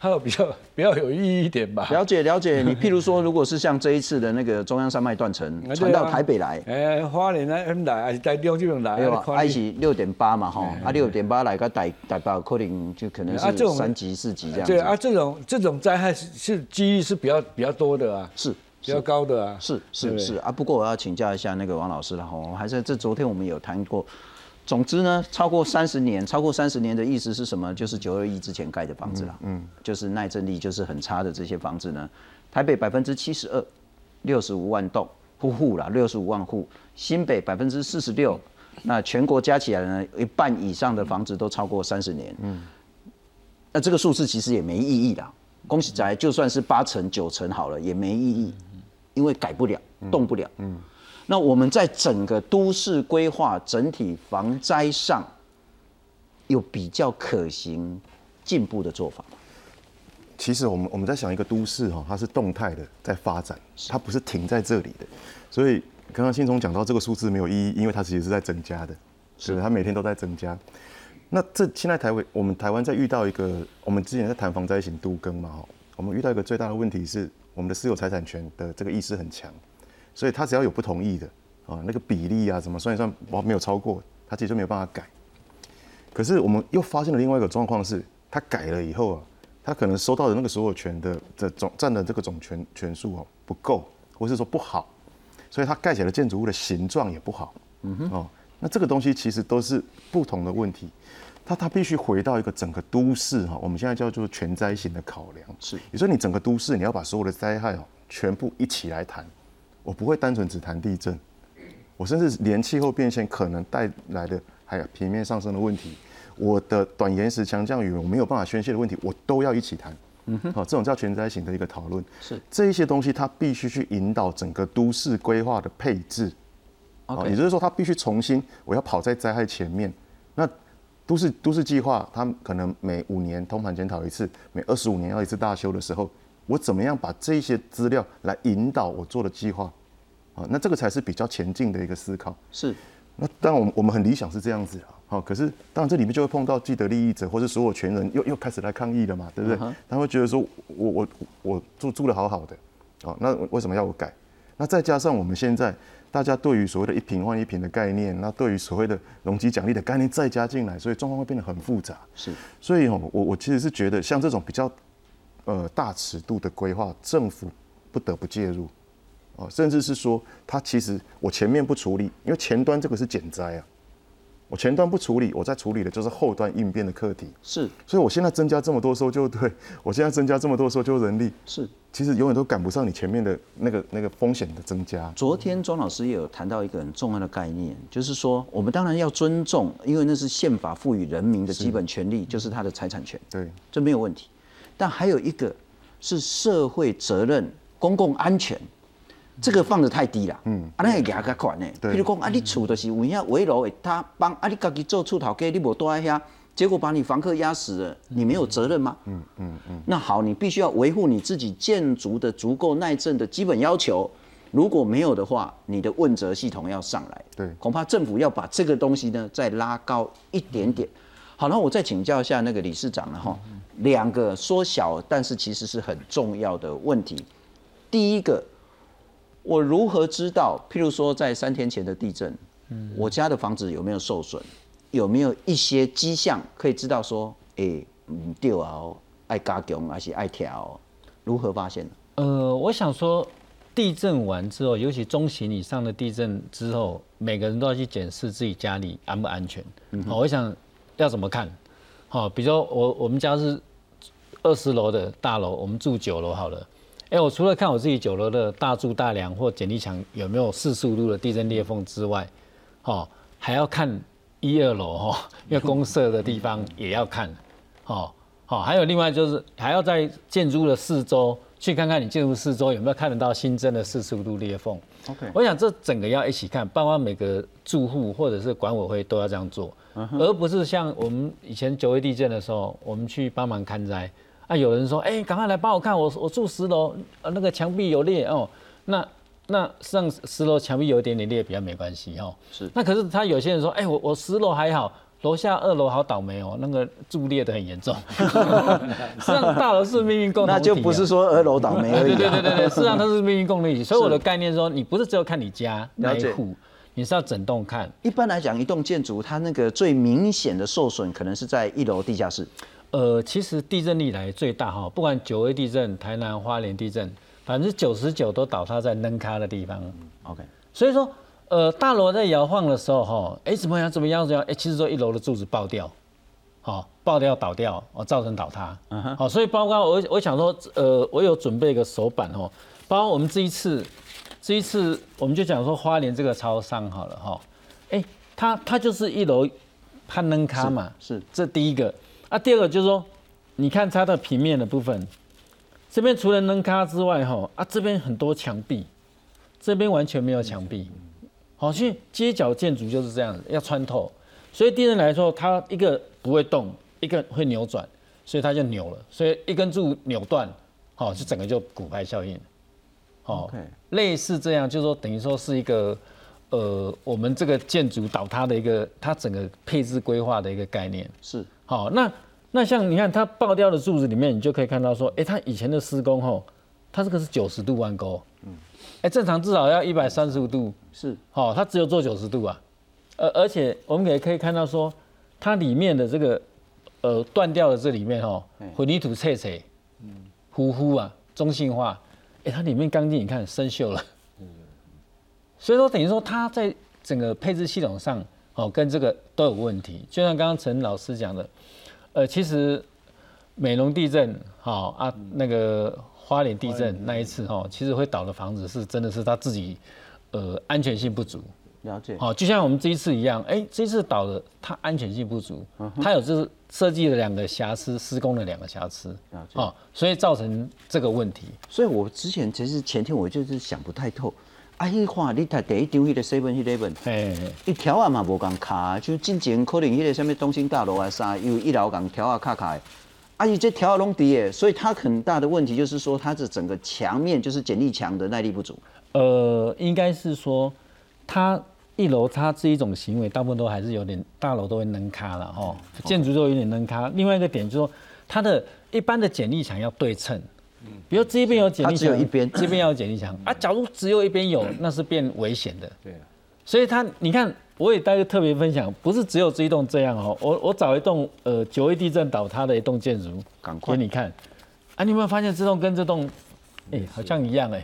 它有比较比较有意义一点吧。了解了解，你譬如说，如果是像这一次的那个中央山脉断层 传到台北来，哎，花莲来来还是台中这边来，没有啊，看你埃及六点八嘛，哈，啊六点八来个台台北可能就可能是三级四级这样子。对啊，这种这种灾害是是几率是比较比较多的啊，是比较高的啊。是是是。啊，不过我要请教一下那个王老师了哈，我还是这昨天我们有谈过。总之呢，超过三十年，超过三十年的意思是什么？就是九二一之前盖的房子了，嗯，就是耐震力就是很差的这些房子呢，台北百分之七十二，六十五万栋户户啦，六十五万户，新北百分之四十六，那全国加起来呢，一半以上的房子都超过三十年，嗯，那这个数字其实也没意义啦。恭喜仔，就算是八成九成好了，也没意义，因为改不了，动不了。嗯，那我们在整个都市规划、整体防灾上，有比较可行进步的做法吗？其实我们我们在想一个都市哈，它是动态的在发展，它不是停在这里的。所以刚刚信聪讲到这个数字没有意义，因为它其实是在增加的，是它每天都在增加。那这现在台湾我们台湾在遇到一个，我们之前在谈防灾型都更嘛哈，我们遇到一个最大的问题是我们的私有财产权的这个意识很强，所以他只要有不同意的啊，那个比例啊怎么算一算，哇没有超过，他其实就没有办法改。可是我们又发现了另外一个状况是，他改了以后啊，他可能收到的那个所有权的的总占的这个总权权数哦不够，或是说不好，所以他盖起来的建筑物的形状也不好。嗯哼，哦，那这个东西其实都是不同的问题，它它必须回到一个整个都市哈，我们现在叫做全灾型的考量。是，也就是你整个都市你要把所有的灾害哦全部一起来谈，我不会单纯只谈地震，我甚至连气候变迁可能带来的还有平面上升的问题，我的短延时强降雨我没有办法宣泄的问题，我都要一起谈。嗯哼，好，这种叫全灾型的一个讨论。是这一些东西，它必须去引导整个都市规划的配置。啊也就是说，它必须重新，我要跑在灾害前面。那都市都市计划，它可能每五年通盘检讨一次，每二十五年要一次大修的时候，我怎么样把这些资料来引导我做的计划？啊，那这个才是比较前进的一个思考。是那当然，我们我们很理想是这样子啊，好，可是当然这里面就会碰到既得利益者或是所有权人又又开始来抗议了嘛，对不对？他会觉得说我我我住住的好好的，哦，那为什么要我改？那再加上我们现在大家对于所谓的一平换一平的概念，那对于所谓的容积奖励的概念再加进来，所以状况会变得很复杂。是，所以哦，我我其实是觉得像这种比较呃大尺度的规划，政府不得不介入，哦，甚至是说，他其实我前面不处理，因为前端这个是减灾啊，我前端不处理，我在处理的就是后端应变的课题。是，所以我现在增加这么多搜救队，我现在增加这么多搜救人力，是，其实永远都赶不上你前面的那个那个风险的增加。昨天庄老师也有谈到一个很重要的概念，就是说我们当然要尊重，因为那是宪法赋予人民的基本权利，就是他的财产权，对，这没有问题。但还有一个是社会责任、公共安全，这个放的太低了。嗯，啊，那个牙较款呢？对譬如讲啊，你厝就是有遐围楼的，他帮啊，你自己做厝头家，你无住在遐，结果把你房客压死了，你没有责任吗？嗯嗯嗯。那好，你必须要维护你自己建筑的足够耐震的基本要求。如果没有的话，你的问责系统要上来。对恐怕政府要把这个东西呢再拉高一点点。好，那我再请教一下那个理事长了哈，两个缩小，但是其实是很重要的问题。第一个，我如何知道？譬如说，在三天前的地震，我家的房子有没有受损？有没有一些迹象可以知道说，诶、唔对啊哦，爱加强还是爱调哦？如何发现？呃，我想说，地震完之后，尤其中型以上的地震之后，每个人都要去检视自己家里安不安全。好、我想要怎么看？好、比如说我我们家是二十楼的大楼，我们住九楼好了。哎、我除了看我自己九楼的大柱大梁或剪力墙有没有四十五度的地震裂缝之外，哦，还要看一二楼哈，因为公社的地方也要看，哦，好，还有另外就是还要在建筑的四周去看看你建筑四周有没有看得到新增的四十五度裂缝。OK，我想这整个要一起看，包括每个住户或者是管委会都要这样做，而不是像我们以前九月地震的时候，我们去帮忙看灾，啊，有人说，哎、赶快来帮我看，我我住十楼，呃，那个墙壁有裂哦，那那上十楼墙壁有一点点裂比较没关系哦，是。那可是他有些人说，哎、我我十楼还好。楼下二楼好倒霉哦，那个柱裂的很严重。实际上大楼是命运共同体、啊，那就不是说二楼倒霉而已、对啊。对对对对，事实上它是命运共同体。所以我的概念是说，你不是只有看你家那了解一户，你是要整栋看。一般来讲，一栋建筑它那个最明显的受损，可能是在一楼地下室。呃，其实地震历来最大哈，不管九二地震、台南花莲地震，百分之九十九都倒塌在能卡的地方。OK，所以说，呃，大楼在摇晃的时候哈，哎、怎么样怎么样怎么样，哎、其实说一楼的柱子爆掉，好、爆掉倒掉，哦，造成倒塌。好、所以包括我我想说，呃，我有准备一个手板哦，包括我们这一次，这一次我们就讲说花莲这个超商好了哈，哎、它它就是一楼它能卡嘛，是这第一个。啊，第二个就是说，你看它的平面的部分，这边除了能卡之外哈，啊这边很多墙壁，这边完全没有墙壁。好，所以街角建筑就是这样子，要穿透。所以地震来说，它一个不会动，一个会扭转，所以它就扭了。所以一根柱扭断，好，就整个就骨牌效应。好类似这样，就是说等于说是一个呃，我们这个建筑倒塌的一个它整个配置规划的一个概念。是好，那那像你看它爆掉的柱子里面，你就可以看到说，哎、它以前的施工吼，它这个是九十度弯钩，嗯，哎，正常至少要一百三十五度，是。好、它只有做九十度啊，而而且我们也可以看到说，它里面的这个呃断掉的这里面哦哎，混凝土脆脆，嗯，糊糊啊，中性化，哎、它里面钢筋你看生锈了，所以说等于说它在整个配置系统上，哦，跟这个都有问题。就像刚刚陈老师讲的，呃，其实美浓地震，好、啊，那个花莲地震那一次，哈、其实会倒的房子是真的是他自己，呃，安全性不足。了解。好、就像我们这一次一样，哎、这一次倒的它安全性不足，它有就是设计的两个瑕疵，施工的两个瑕疵，了解哦，所以造成这个问题。所以我之前其实前天我就是想不太透，啊，迄看你睇第一张迄个 seven eleven，哎，一条啊嘛无共卡，就进前可能迄个什么东兴大楼啊啥，有一楼共条啊卡卡的，啊，伊这条啊拢低的，所以它很大的问题就是说它的整个墙面就是剪力墙的耐力不足。呃，应该是说，它一楼它这一种行为，大部分都还是有点大楼都会扔卡了哦，建筑都有点扔卡。另外一个点就是说，它的一般的剪力墙要对称，比如这边有剪力它只有墙，一边这边要有剪力墙啊。假如只有一边有，那是变危险的。对啊，所以它，你看，我也大概特别分享，不是只有这一栋这样哦，我我找一栋呃九一地震倒塌的一栋建筑赶快给你看，啊，啊，你有没有发现这栋跟这栋，哎，好像一样哎，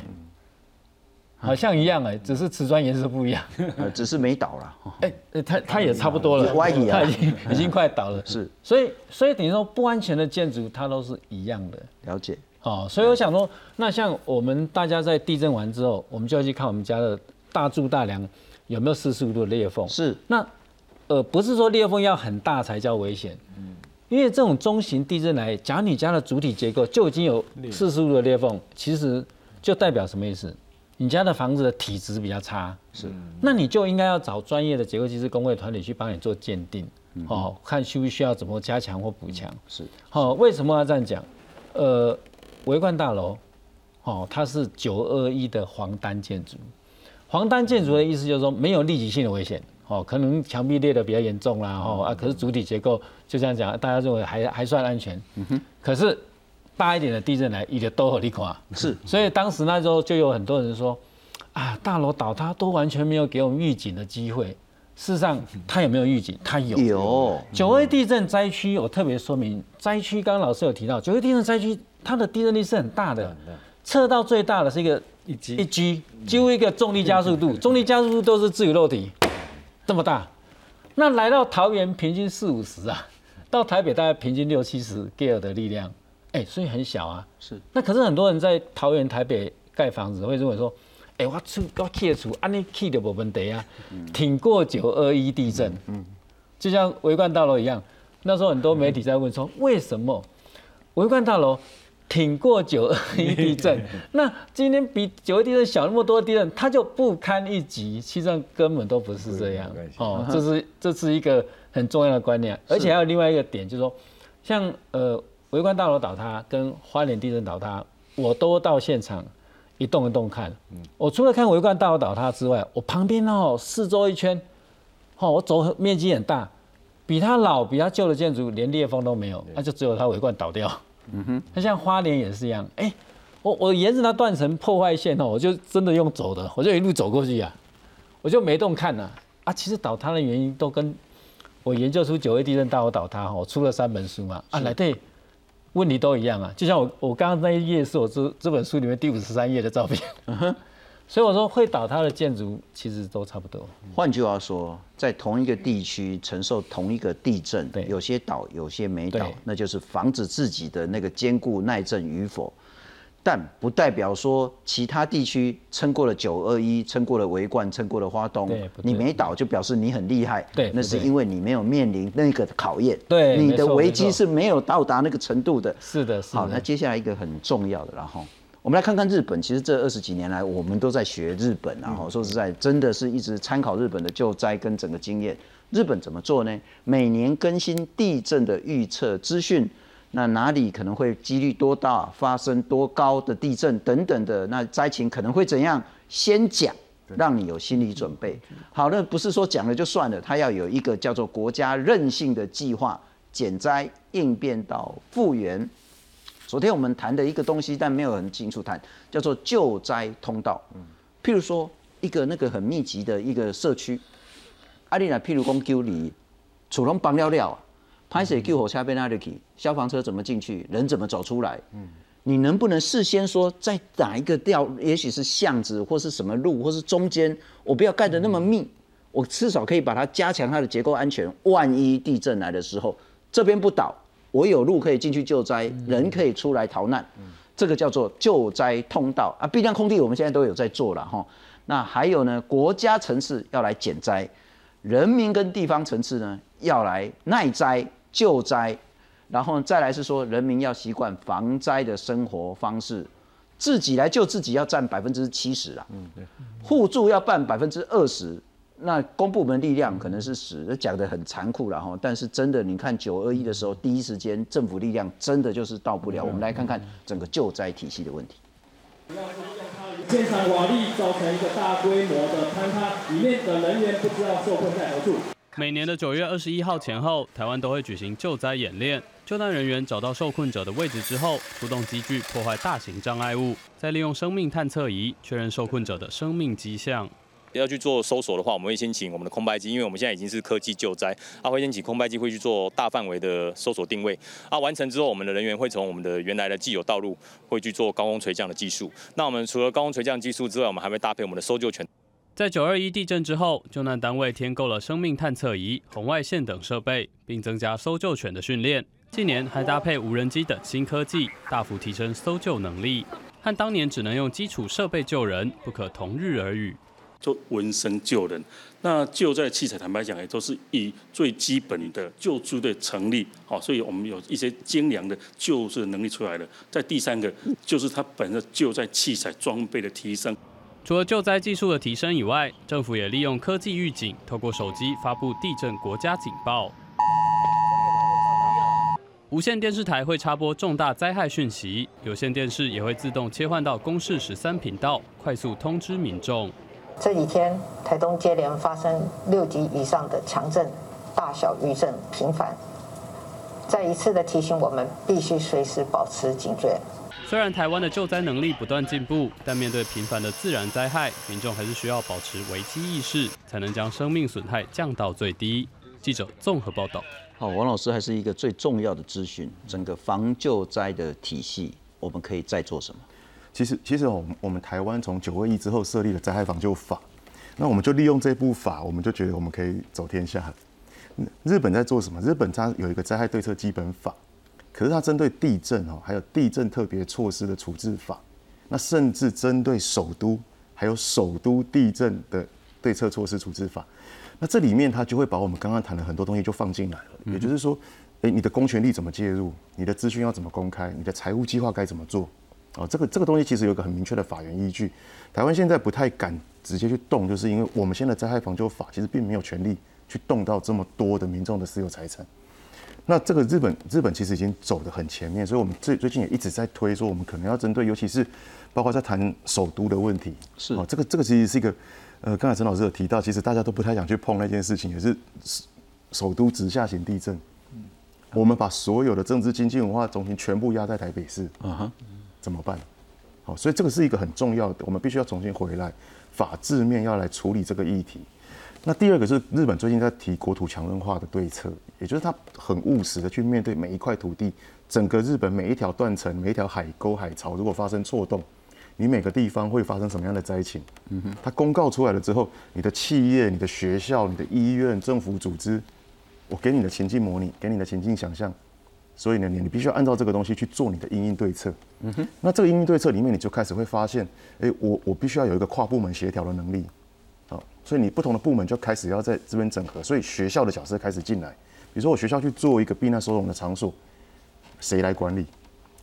好像一样哎，只是瓷砖颜色不一样。呃，只是没倒了。哦 哎、呃它它也差不多了，它已经已经快倒了。是，所以所以等于说不安全的建筑它都是一样的。了解。哦，所以我想说，那像我们大家在地震完之后，我们就要去看我们家的大柱大梁有没有四十五度的裂缝。是，那呃不是说裂缝要很大才叫危险，嗯因为这种中型地震来，假如你家的主体结构就已经有四十五度的裂缝，其实就代表什么意思？你家的房子的体质比较差，是，那你就应该要找专业的结构技师工会团体去帮你做鉴定，哦，看需不需要怎么加强或补强。是，好、为什么要这样讲？呃，维冠大楼，哦，它是九二一的黄单建筑。黄单建筑的意思就是说没有立即性的危险，哦，可能墙壁裂的比较严重啦，哦啊，可是主体结构就这样讲，大家认为还还算安全。嗯哼可是大一点的地震来，一点都很利害。是，所以当时那时候就有很多人说，啊，大楼倒塌都完全没有给我们预警的机会。事实上，它有没有预警？它有。有九二地震灾区，我特别说明，灾区刚刚老师有提到，九二地震灾区它的地震力是很大的，测到最大的是一个一级一 G，几乎一个重力加速度，重力加速度都是自由落体，这么大。那来到桃园平均四五十啊，到台北大概平均六七十 g a 的力量，哎、所以很小啊。是。那可是很多人在桃园、台北盖房子，会认为说，哎、我出我起得厝，安尼起就无问题啊，挺过九二一地震。嗯。就像维冠大楼一样，那时候很多媒体在问说，为什么维冠大楼挺过九二一地震？那今天比九二地震小那么多地震，它就不堪一击？其实上根本都不是这样哦，这是这是一个很重要的观念，而且还有另外一个点，就是说，像呃维冠大楼倒塌跟花莲地震倒塌，我都到现场一栋一栋看。我除了看维冠大楼倒塌之外，我旁边哦四周一圈，哦我走面积很大，比它老比它旧的建筑连裂缝都没有，那就只有它维冠倒掉。嗯哼，它像花莲也是一样，哎、我我沿着它断层破坏线哦，我就真的用走的，我就一路走过去呀、我就没动看呐、啊。其实倒塌的原因都跟我研究出九二地震大火倒塌哈，我出了三本书嘛，啊来对，问题都一样啊。就像我我刚刚那一页是我这这本书里面第五十三页的照片，所以我说会倒塌的建筑其实都差不多。换句话说，在同一个地区承受同一个地震，有些倒，有些没倒，那就是防止自己的那个坚固耐震与否。但不代表说其他地区撑过了九二一，撑过了围冠，撑过了花东你没倒就表示你很厉害。对那是因为你没有面临那个考验。对你的危机是没有到达那个程度的。是的，是的。好，那接下来一个很重要的，然后我们来看看日本。其实这二十几年来，我们都在学日本啊，然后说实在，真的是一直参考日本的救灾跟整个经验。日本怎么做呢？每年更新地震的预测资讯，那哪里可能会几率多大，发生多高的地震等等的，那灾情可能会怎样，先讲。让你有心理准备。好，那不是说讲了就算了，它要有一个叫做国家韧性的计划，减灾应变到复原。昨天我们谈的一个东西，但没有很清楚谈，叫做救灾通道。譬如说一个那个很密集的一个社区，阿丽娜，譬如讲救你，楚龙帮了了，拍水救火车被哪里去？消防车怎么进去？人怎么走出来？你能不能事先说，在哪一个掉，也许是巷子或是什么路，或是中间，我不要盖得那么密，我至少可以把它加强它的结构安全。万一地震来的时候，这边不倒，我有路可以进去救灾，人可以出来逃难，这个叫做救灾通道啊。避难空地我们现在都有在做了哈。那还有呢，国家层次要来减灾，人民跟地方层次呢要来耐灾救灾。然后再来是说，人民要习惯防灾的生活方式，自己来救自己要占百分之七十啦，嗯，对，互助要办百分之二十，那公部门力量可能是十，讲的很残酷了哈。但是真的，你看九二一的时候，第一时间政府力量真的就是到不了。我们来看看整个救灾体系的问题。现场瓦砾造成一个大规模的坍塌，里面的人员不知道受困在何处。每年的九月二十一号前后，台湾都会举行救灾演练。救难人员找到受困者的位置之后，出动机具破坏大型障碍物，再利用生命探测仪确认受困者的生命迹象。要去做搜索的话，我们会先请我们的空拍机，因为我们现在已经是科技救灾，啊，会先请空拍机会去做大范围的搜索定位，啊，完成之后，我们的人员会从我们的原来的既有道路，会去做高空垂降的技术。那我们除了高空垂降技术之外，我们还会搭配我们的搜救犬。在九二一地震之后，救难单位添购了生命探测仪、红外线等设备，并增加搜救犬的训练。近年还搭配无人机等新科技，大幅提升搜救能力，和当年只能用基础设备救人不可同日而语。就闻声救人，那救灾器材坦白讲也都是以最基本的救助的成立，好，所以我们有一些精良的救治能力出来了。在第三个就是它本身救灾器材装备的提升。除了救灾技术的提升以外，政府也利用科技预警，透过手机发布地震国家警报。无线电视台会插播重大灾害讯息，有线电视也会自动切换到公视十三频道，快速通知民众。这几天，台东接连发生六级以上的强震，大小余震频繁，再一次的提醒我们必须随时保持警觉。虽然台湾的救灾能力不断进步，但面对频繁的自然灾害，民众还是需要保持危机意识，才能将生命损害降到最低。记者综合报道。好，王老师还是一个最重要的咨询，整个防救灾的体系，我们可以再做什么？其实，其实我们我们台湾从九二一之后设立了灾害防救法，那我们就利用这部法，我们就觉得我们可以走天下。日本在做什么？日本它有一个灾害对策基本法。可是它针对地震哦，还有地震特别措施的处置法，那甚至针对首都还有首都地震的对策措施处置法，那这里面它就会把我们刚刚谈的很多东西就放进来了。也就是说，诶，你的公权力怎么介入？你的资讯要怎么公开？你的财务计划该怎么做？哦，这个这个东西其实有一个很明确的法源依据。台湾现在不太敢直接去动，就是因为我们现在灾害防救法其实并没有权利去动到这么多的民众的私有财产。那这个日本日本其实已经走得很前面，所以我们最最近也一直在推说，我们可能要针对，尤其是包括在谈首都的问题，是哦，这个这个其实是一个，呃，刚才陈老师有提到，其实大家都不太想去碰那件事情，也是首都直下型地震，我们把所有的政治、经济、文化中心全部压在台北市，啊哈，怎么办？好，所以这个是一个很重要的，我们必须要重新回来，法治面要来处理这个议题。那第二个是日本最近在提国土强韧化的对策，也就是他很务实的去面对每一块土地，整个日本每一条断层、每一条海沟、海槽，如果发生错动，你每个地方会发生什么样的灾情？嗯哼，他公告出来了之后，你的企业、你的学校、你的医院、政府组织，我给你的情境模拟，给你的情境想象，所以呢，你你必须要按照这个东西去做你的应应对策。嗯哼，那这个应应对策里面，你就开始会发现，哎，我我必须要有一个跨部门协调的能力。所以你不同的部门就开始要在这边整合，所以学校的角色开始进来。比如说我学校去做一个避难收容的场所，谁来管理？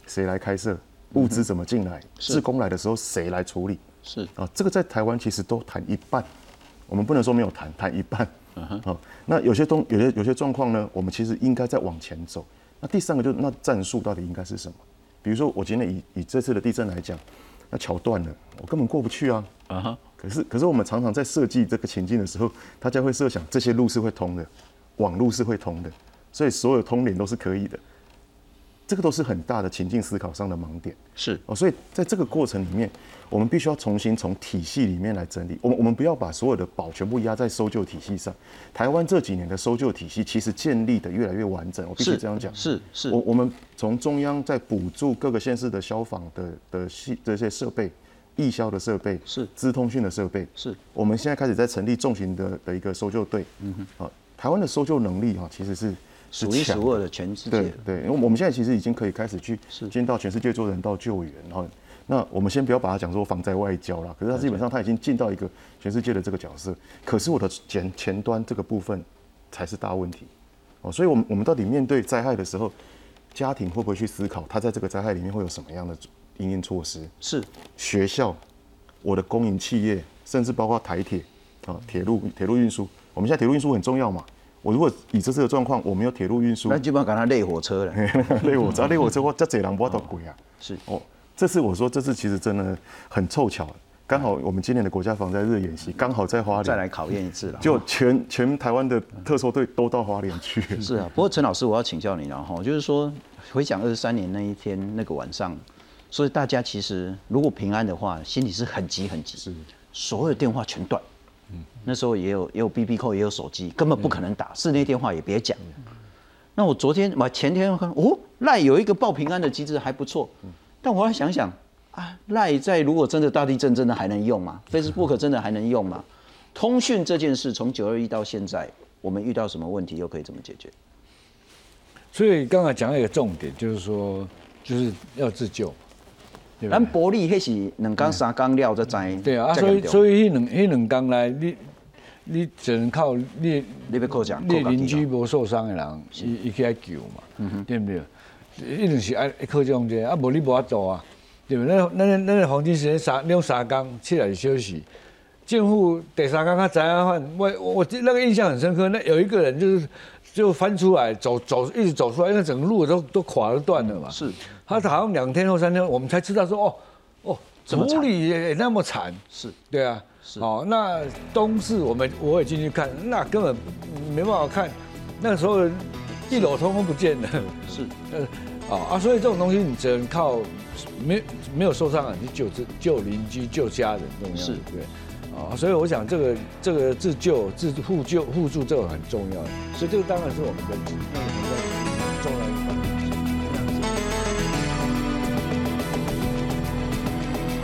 谁来开设？物资怎么进来？施工来的时候谁来处理？是啊，这个在台湾其实都谈一半，我们不能说没有谈，谈一半。嗯哼。好，那有些东有些有些状况呢，我们其实应该再往前走。那第三个就是那战术到底应该是什么？比如说我今天以以这次的地震来讲，那桥断了，我根本过不去啊。啊哈。可是，可是我们常常在设计这个情境的时候，大家会设想这些路是会通的，网路是会通的，所以所有通联都是可以的。这个都是很大的情境思考上的盲点。是哦，所以在这个过程里面，我们必须要重新从体系里面来整理。我们我们不要把所有的宝全部压在搜救体系上。台湾这几年的搜救体系其实建立的越来越完整，我必须这样讲。是是，我我们从中央在补助各个县市的消防的的系这些设备。易消的设备是资通讯的设备，是我们现在开始在成立重型的的一个搜救队。嗯哼，好，台湾的搜救能力哈，其实是数一数二的，全世界。对对，因为我们现在其实已经可以开始去进到全世界做人道救援哈。那我们先不要把它讲说防灾外交了，可是它基本上它已经进到一个全世界的这个角色。可是我的前前端这个部分才是大问题哦，所以我们我们到底面对灾害的时候，家庭会不会去思考，他在这个灾害里面会有什么样的？应应措施是学校，我的公营企业，甚至包括台铁啊，铁路铁路运输。我们现在铁路运输很重要嘛。我如果以这次的状况，我没有铁路运输，那基本上赶他累火车了。累火车，累火车，我这这人不都鬼啊？是哦，这次我说这次其实真的很凑巧，刚好我们今年的国家防灾日演习刚好在花莲，再来考验一次了。就全全台湾的特搜队都到花莲去。是啊，不过陈老师，我要请教你了哈，就是说回想二十三年那一天那个晚上。所以大家其实如果平安的话，心里是很急很急，是，所有电话全断，那时候也有也有 B B 扣，也有手机，根本不可能打，室内电话也别讲。那我昨天我前天看，哦，赖有一个报平安的机制还不错，但我要想想啊，赖在如果真的大地震，真的还能用吗？Facebook 真的还能用吗？通讯这件事从九二一到现在，我们遇到什么问题，又可以怎么解决？所以刚才讲到一个重点，就是说，就是要自救。咱玻璃迄是两工三缸料在在。对啊，所以所以迄两迄两工来，你你只能靠你你要靠讲，你邻居无受伤的人，伊伊起来救嘛，对不对？一定是爱靠这种者，啊无你无法做啊，对不对？那那那那黄金时间三两三缸起来休息，政府第三天他怎样换？我我那个印象很深刻，那有一个人就是就翻出来走走一直走出来，因为整个路都都垮了断了嘛。是。他好像两天或三天，我们才知道说哦哦，处理也那么惨，是。对啊，是。哦。那东市我们我也进去看，那根本没办法看，那时候一楼通通不见了，是。呃 啊啊，所以这种东西你只能靠没没有受伤啊你救自救邻居救家人重要，是。对啊、所以我想这个这个自救、自互救、互助这个很重要，所以这个当然是我们的重要的。